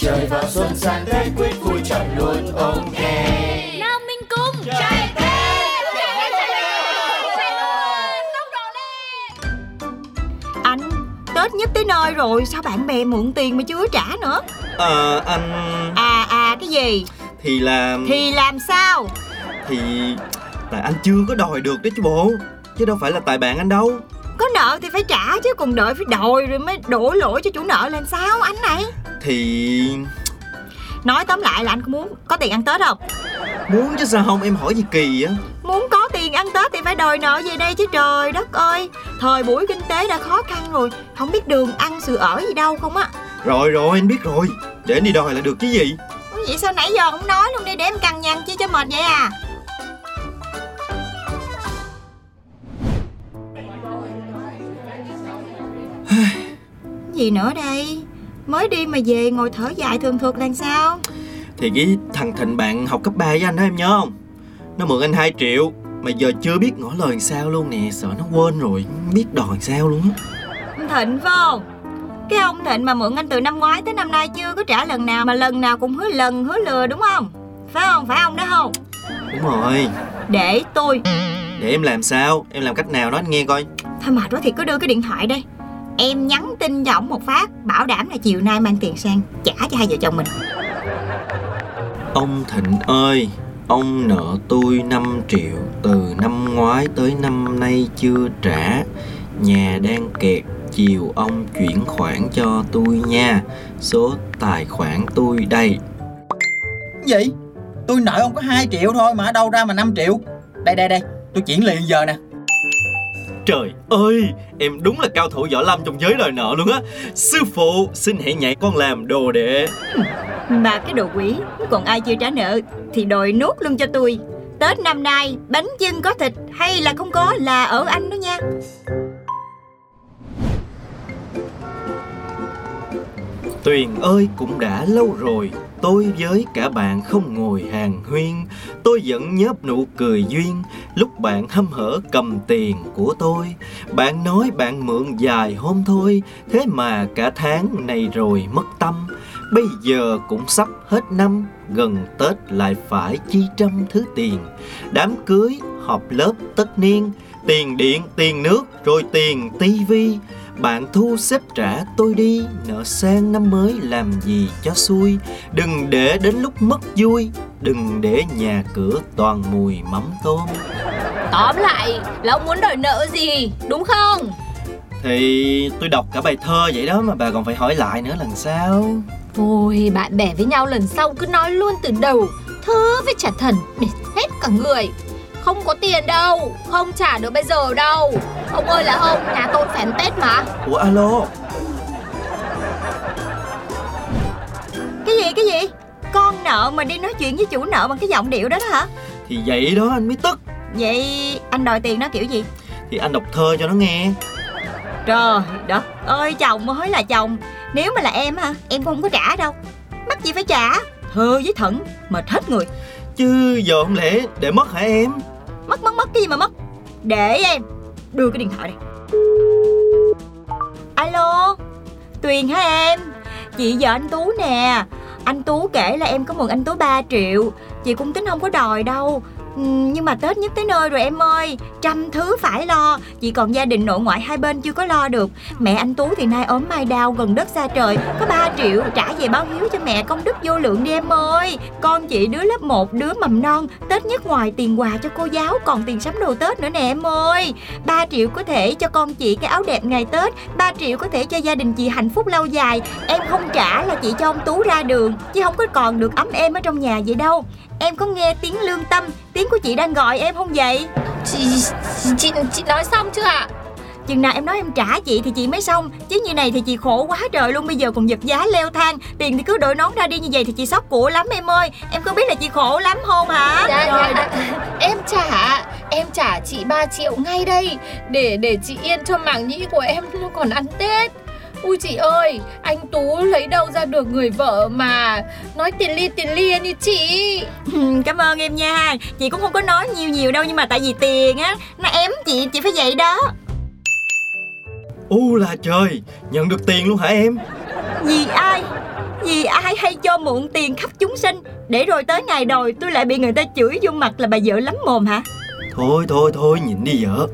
Trời vào xuân sang Tết quyết vui chọn luôn ok Nam Minh Cung Chạy Anh Tết nhất tới nơi rồi Sao bạn bè mượn tiền mà chưa trả nữa? Ờ anh À à cái gì? Thì là Thì làm sao? Thì Tại anh chưa có đòi được đấy chứ bộ Chứ đâu phải là tại bạn anh đâu. Có nợ thì phải trả chứ Còn đợi phải đòi rồi mới đổ lỗi cho chủ nợ làm sao anh này Thì Nói tóm lại là anh có muốn có tiền ăn Tết không? Muốn chứ sao không? Em hỏi gì kỳ á Muốn có tiền ăn Tết thì phải đòi nợ về đây chứ trời đất ơi. Thời buổi kinh tế đã khó khăn rồi Không biết đường ăn sự ở gì đâu không á. Rồi rồi anh biết rồi. Để anh đi đòi là được chứ gì? Ủa Vậy sao nãy giờ không nói luôn đi để em cằn nhằn chi cho mệt vậy à? Gì nữa đây Mới đi mà về ngồi thở dài thường thuộc là sao? Thì cái thằng Thịnh bạn học cấp 3 với anh đó em nhớ không? Nó mượn anh 2 triệu Mà giờ chưa biết ngỏ lời làm sao luôn nè Sợ nó quên rồi không biết đòi làm sao luôn á. Thịnh phải không? Cái ông Thịnh mà mượn anh từ năm ngoái tới năm nay chưa có trả lần nào Mà lần nào cũng hứa lần hứa lừa đúng không? Phải không? Phải ông đó không? Đúng rồi. Để tôi. Để em làm sao? Em làm cách nào đó anh nghe coi. Thôi mệt quá thì cứ đưa cái điện thoại đây Em nhắn tin cho ổng một phát Bảo đảm là chiều nay mang tiền sang Trả cho hai vợ chồng mình. Ông Thịnh ơi Ông nợ tôi 5 triệu Từ năm ngoái tới năm nay chưa trả. Nhà đang kẹt Chiều ông chuyển khoản cho tôi nha Số tài khoản tôi đây. Gì? Tôi nợ ông có 2 triệu thôi mà ở đâu ra mà 5 triệu. Đây đây đây Tôi chuyển liền giờ nè Trời ơi Em đúng là cao thủ võ lâm trong giới đòi nợ luôn á. Sư phụ Xin hãy nhảy con làm đồ đệ. Mà cái đồ quỷ Còn ai chưa trả nợ Thì đòi nốt luôn cho tôi. Tết năm nay bánh chưng có thịt Hay là không có là ở anh đó nha. Tuyền ơi cũng đã lâu rồi Tôi với cả bạn không ngồi hàng huyên. Tôi vẫn nhớp nụ cười duyên. Lúc bạn hâm hở cầm tiền của tôi. Bạn nói bạn mượn dài hôm thôi. Thế mà cả tháng này rồi mất tâm. Bây giờ cũng sắp hết năm. Gần Tết lại phải chi trăm thứ tiền. Đám cưới, họp lớp tất niên. Tiền điện, tiền nước, rồi tiền tivi bạn thu xếp trả tôi đi Nợ sang năm mới làm gì cho xui. Đừng để đến lúc mất vui Đừng để nhà cửa toàn mùi mắm tôm. Tóm lại là ông muốn đòi nợ gì Đúng không? Thì tôi đọc cả bài thơ vậy đó Mà bà còn phải hỏi lại nữa lần sau. Thôi bạn bè với nhau lần sau cứ nói luôn từ đầu Thơ với trả thần để hết cả người Không có tiền đâu. Không trả được bây giờ đâu. Ông ơi là ông Nhà tôi phải ăn Tết mà. Ủa alo? Cái gì cái gì? Con nợ mà đi nói chuyện với chủ nợ bằng cái giọng điệu đó đó hả? Thì vậy đó anh mới tức. Vậy anh đòi tiền nó kiểu gì? Thì anh đọc thơ cho nó nghe. Trời đất ơi chồng mới là chồng. Nếu mà là em hả Em cũng không có trả đâu. Mắc gì phải trả? Thơ với thận Mệt hết người. Chứ giờ không lẽ để mất hả em Mất mất mất cái gì mà mất? Để em, Đưa cái điện thoại đây Alo, Tuyền hả em? Chị vợ anh Tú nè. Anh Tú kể là em có mượn anh Tú 3 triệu. Chị cũng tính không có đòi đâu. Ừ, nhưng mà Tết nhất tới nơi rồi em ơi. Trăm thứ phải lo. Chỉ còn gia đình nội ngoại hai bên chưa có lo được. Mẹ anh Tú thì nay ốm mai đau gần đất xa trời. Có 3 triệu trả về báo hiếu cho mẹ công đức vô lượng đi em ơi. Con chị đứa lớp 1, đứa mầm non Tết nhất ngoài tiền quà cho cô giáo Còn tiền sắm đồ Tết nữa nè em ơi. 3 triệu có thể cho con chị cái áo đẹp ngày Tết 3 triệu có thể cho gia đình chị hạnh phúc lâu dài. Em không trả là chị cho ông Tú ra đường Chứ không có còn được ấm em ở trong nhà vậy đâu. Em có nghe tiếng lương tâm? Tiếng của chị đang gọi em không vậy? Chị, chị, chị nói xong chưa ạ? Chừng nào em nói em trả chị thì chị mới xong. Chứ như này thì chị khổ quá trời luôn. Bây giờ còn giật giá leo thang. Tiền thì cứ đội nón ra đi như vậy thì chị sốc của lắm em ơi. Em có biết là chị khổ lắm không hả? Dạ, dạ. Em trả, em trả chị 3 triệu ngay đây Để để chị yên cho mảng nhĩ của em nó còn ăn Tết Ui chị ơi, anh Tú lấy đâu ra được người vợ mà nói tiền lia tiền lia như chị? Cảm ơn em nha. Chị cũng không có nói nhiều nhiều đâu Nhưng mà tại vì tiền á Nó ém chị, chị phải vậy đó. U là trời Nhận được tiền luôn hả em? Vì ai? Vì ai hay cho mượn tiền khắp chúng sinh? Để rồi tới ngày đòi tôi lại bị người ta chửi vô mặt là bà vợ lắm mồm hả? Thôi thôi thôi nhịn đi vợ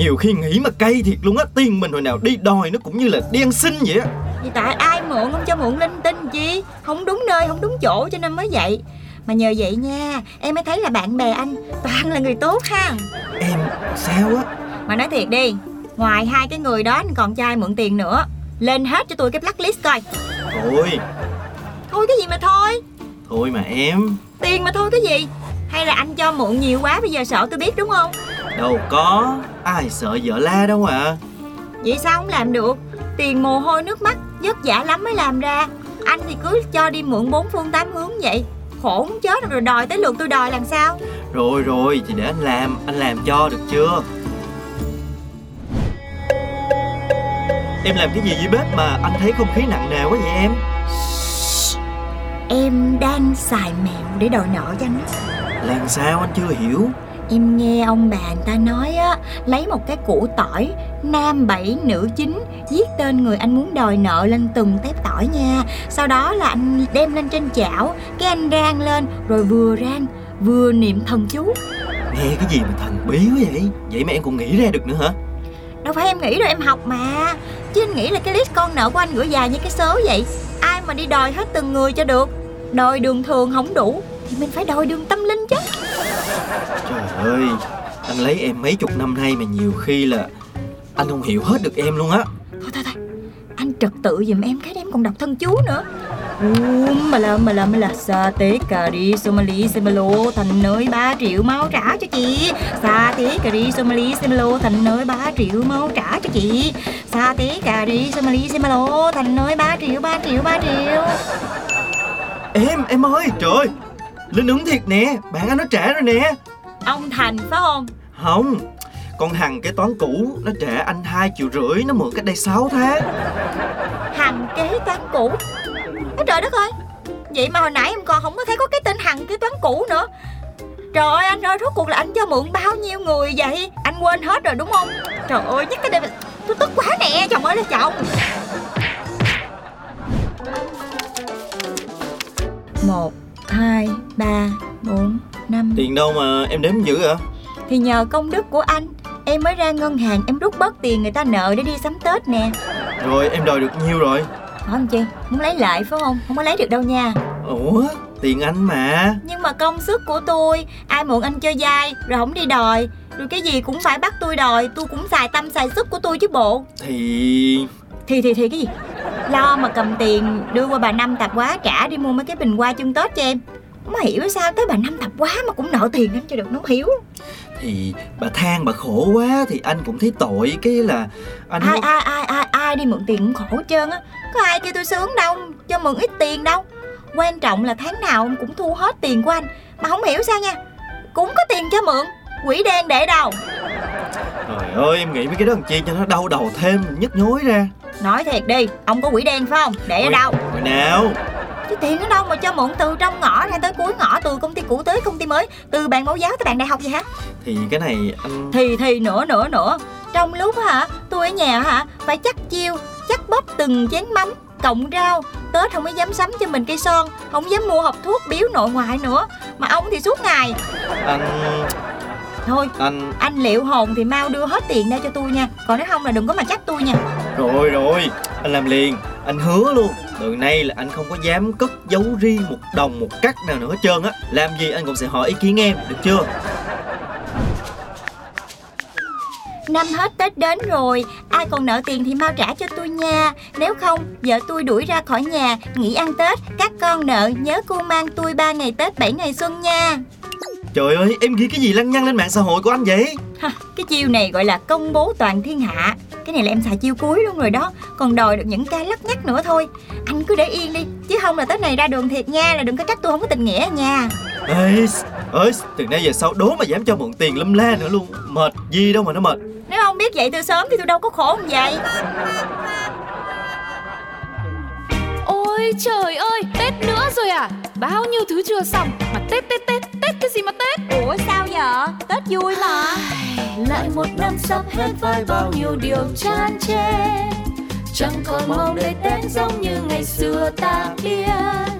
Nhiều khi nghĩ mà cay thiệt luôn á Tiền mình hồi nào đi đòi nó cũng như là đi ăn xin vậy á. Vì tại ai mượn không cho mượn linh tinh chi? Không đúng nơi không đúng chỗ cho nên mới vậy. Mà nhờ vậy nha Em mới thấy là bạn bè anh toàn là người tốt ha. Em sao á? Mà nói thiệt đi Ngoài hai cái người đó anh còn trai mượn tiền nữa? Lên hết cho tôi cái blacklist coi. Thôi. Thôi cái gì mà thôi? Thôi mà em. Tiền mà thôi cái gì? Hay là anh cho mượn nhiều quá bây giờ sợ tôi biết đúng không Đâu có Ai sợ vợ la đâu à. Vậy sao không làm được? Tiền mồ hôi nước mắt vất vả lắm mới làm ra. Anh thì cứ cho đi mượn bốn phương tám hướng vậy. Khổ muốn chết rồi đòi tới lượt tôi đòi làm sao? Rồi rồi thì để anh làm Anh làm cho được chưa? Em làm cái gì dưới bếp mà anh thấy không khí nặng nề quá vậy em? Em đang xài mẹo để đòi nợ cho anh Làm sao anh chưa hiểu Em nghe ông bà người ta nói á Lấy một cái củ tỏi Nam bảy nữ chính Viết tên người anh muốn đòi nợ lên từng tép tỏi nha. Sau đó là anh đem lên trên chảo Cái anh rang lên Rồi vừa rang vừa niệm thần chú. Nghe cái gì mà thần bí quá vậy? Vậy mà em còn nghĩ ra được nữa hả? Đâu phải em nghĩ rồi em học mà. Chứ anh nghĩ là cái list con nợ của anh gửi dài như cái số vậy. Ai mà đi đòi hết từng người cho được? Đòi đường thường không đủ Thì mình phải đòi đường tâm linh chứ Trời ơi Anh lấy em mấy chục năm nay mà nhiều khi là Anh không hiểu hết được em luôn á. Thôi thôi thôi. Anh trật tự giùm em cái em còn đọc thân chú nữa. Mà là mà là mà là. Sa tế cà ri somali semelo thành nơi 3 triệu máu trả cho chị. Sa tế cà ri somali semelo thành nơi 3 triệu máu trả cho chị. Sa tế cà ri somali semelo thành nơi 3 triệu 3 triệu 3 triệu. Em, em ơi, trời ơi Linh ứng thiệt nè, bạn anh nó trả rồi nè. Ông thành phải không? Không, con Hằng cái toán cũ Nó trả anh hai triệu rưỡi Nó mượn cách đây 6 tháng. Hằng kế toán cũ? Ôi trời đất ơi Vậy mà hồi nãy em còn không có thấy có cái tên Hằng kế toán cũ nữa. Trời ơi anh ơi rốt cuộc là anh cho mượn bao nhiêu người vậy? Anh quên hết rồi đúng không? Trời ơi nhắc cái đây Tôi tức quá nè chồng ơi là chồng đâu mà em đếm dữ à Thì nhờ công đức của anh Em mới ra ngân hàng em rút bớt tiền người ta nợ để đi sắm Tết nè. Rồi em đòi được nhiêu rồi? Phải không chị? Muốn lấy lại phải không? Không có lấy được đâu nha. Ủa, tiền anh mà. Nhưng mà công sức của tôi Ai mượn anh chơi dai Rồi không đi đòi. Rồi cái gì cũng phải bắt tôi đòi Tôi cũng xài tâm xài sức của tôi chứ bộ. Thì... Thì thì thì cái gì? Lo mà cầm tiền đưa qua bà Năm tạp quá Trả đi mua mấy cái bình hoa chân Tết cho em Không hiểu sao tới bà Năm tạp quá Mà cũng nợ tiền em cho được nó không hiểu. Thì bà than bà khổ quá Thì anh cũng thấy tội Cái là anh ai ai ai ai ai đi mượn tiền cũng khổ hết trơn á. Có ai kêu tôi sướng đâu Cho mượn ít tiền đâu. Quan trọng là tháng nào ông cũng thu hết tiền của anh. Mà không hiểu sao nha Cũng có tiền cho mượn Quỷ đen để đâu. Trời ơi em nghĩ mấy cái đó làm chi cho nó đau đầu thêm Nhức nhối ra. Nói thiệt đi Ông có quỷ đen phải không? Để ở đâu? Hồi nào Chứ tiền ở đâu mà cho mượn từ trong ngõ ra tới cuối ngõ Từ công ty cũ tới công ty mới Từ bạn mẫu giáo tới bạn đại học vậy hả? Thì cái này anh Thì thì nữa nữa nữa. Trong lúc hả tôi ở nhà hả Phải chắc chiêu Chắc bóp từng chén mắm Cộng rau. Tết không có dám sắm cho mình cây son Không dám mua hộp thuốc biếu nội ngoại nữa. Mà ông thì suốt ngày. Anh... Thôi Anh... anh liệu hồn thì mau đưa hết tiền ra cho tôi nha. Còn nếu không là đừng có mà trách tôi nha. Rồi rồi. Anh làm liền. Anh hứa luôn Từ nay là anh không có dám cất giấu riêng một đồng một cắt nào nữa hết trơn á. Làm gì anh cũng sẽ hỏi ý kiến em Được chưa? Năm hết Tết đến rồi Ai còn nợ tiền thì mau trả cho tôi nha. Nếu không vợ tôi đuổi ra khỏi nhà Nghỉ ăn Tết Các con nợ nhớ cô mang tôi 3 ngày Tết 7 ngày xuân nha. Trời ơi em ghi cái gì lăng nhăng lên mạng xã hội của anh vậy? Ha, Cái chiêu này gọi là công bố toàn thiên hạ Cái này là em xài chiêu cuối luôn rồi đó. Còn đòi được những cái lắc nhắc nữa thôi. Anh cứ để yên đi Chứ không là Tết này ra đường thiệt nha Là đừng có trách tôi không có tình nghĩa nha. Ê, ơi, từ nay về sau đố mà dám cho mượn tiền lâm la nữa luôn. Mệt gì đâu mà nó mệt. Nếu không biết vậy từ sớm thì tôi đâu có khổ như vậy? Ôi trời ơi, Tết nữa rồi à? Bao nhiêu thứ chưa xong Mà Tết Tết Tết, Tết cái gì mà Tết? Ủa sao vậy? Tết vui mà Lại một năm sắp hết với bao nhiêu điều chan chê Chẳng còn mong đợi Tết giống như ngày xưa ta biết.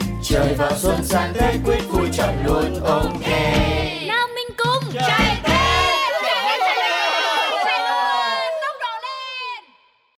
Chơi vào xuân sang tết quyết vui chọn luôn ok nào mình cùng trai